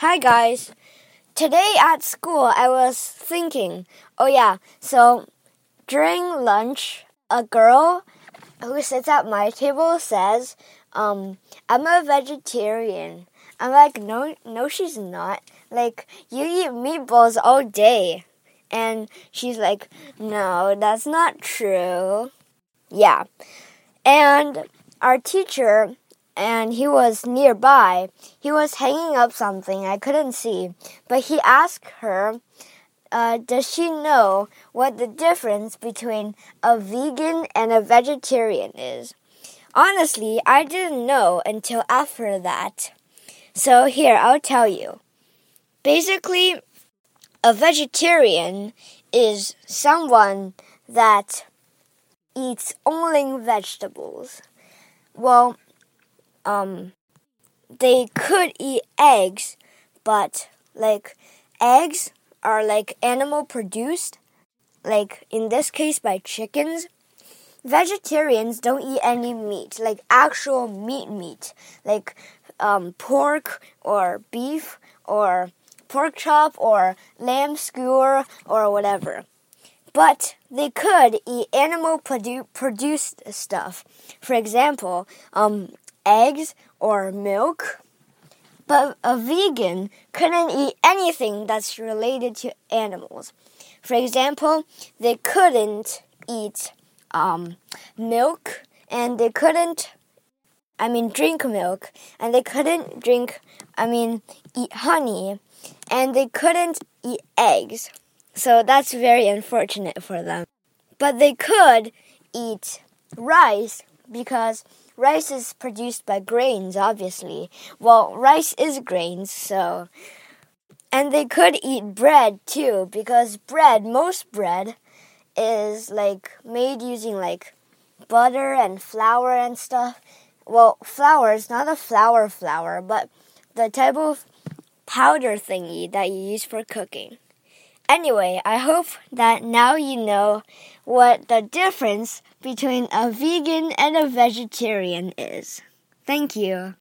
Hi guys. Today at school I was thinking, oh yeah, so during lunch a girl who sits at my table says, um, I'm a vegetarian. I'm like, no, no, she's not. Like, you eat meatballs all day. And she's like, no, that's not true. Yeah. And our teacher and he was nearby. He was hanging up something I couldn't see, but he asked her, uh, Does she know what the difference between a vegan and a vegetarian is? Honestly, I didn't know until after that. So here, I'll tell you. Basically, a vegetarian is someone that eats only vegetables. Well, um, they could eat eggs, but like eggs are like animal produced, like in this case by chickens. Vegetarians don't eat any meat, like actual meat meat, like um, pork or beef or pork chop or lamb skewer or whatever. But they could eat animal produ- produced stuff. For example, um, eggs or milk. But a vegan couldn't eat anything that's related to animals. For example, they couldn't eat um, milk and they couldn't, I mean, drink milk and they couldn't drink, I mean, eat honey and they couldn't eat eggs. So that's very unfortunate for them. But they could eat rice because rice is produced by grains, obviously. Well, rice is grains, so. And they could eat bread too, because bread, most bread, is like made using like butter and flour and stuff. Well, flour is not a flower flower, but the type of powder thingy that you use for cooking. Anyway, I hope that now you know what the difference between a vegan and a vegetarian is. Thank you.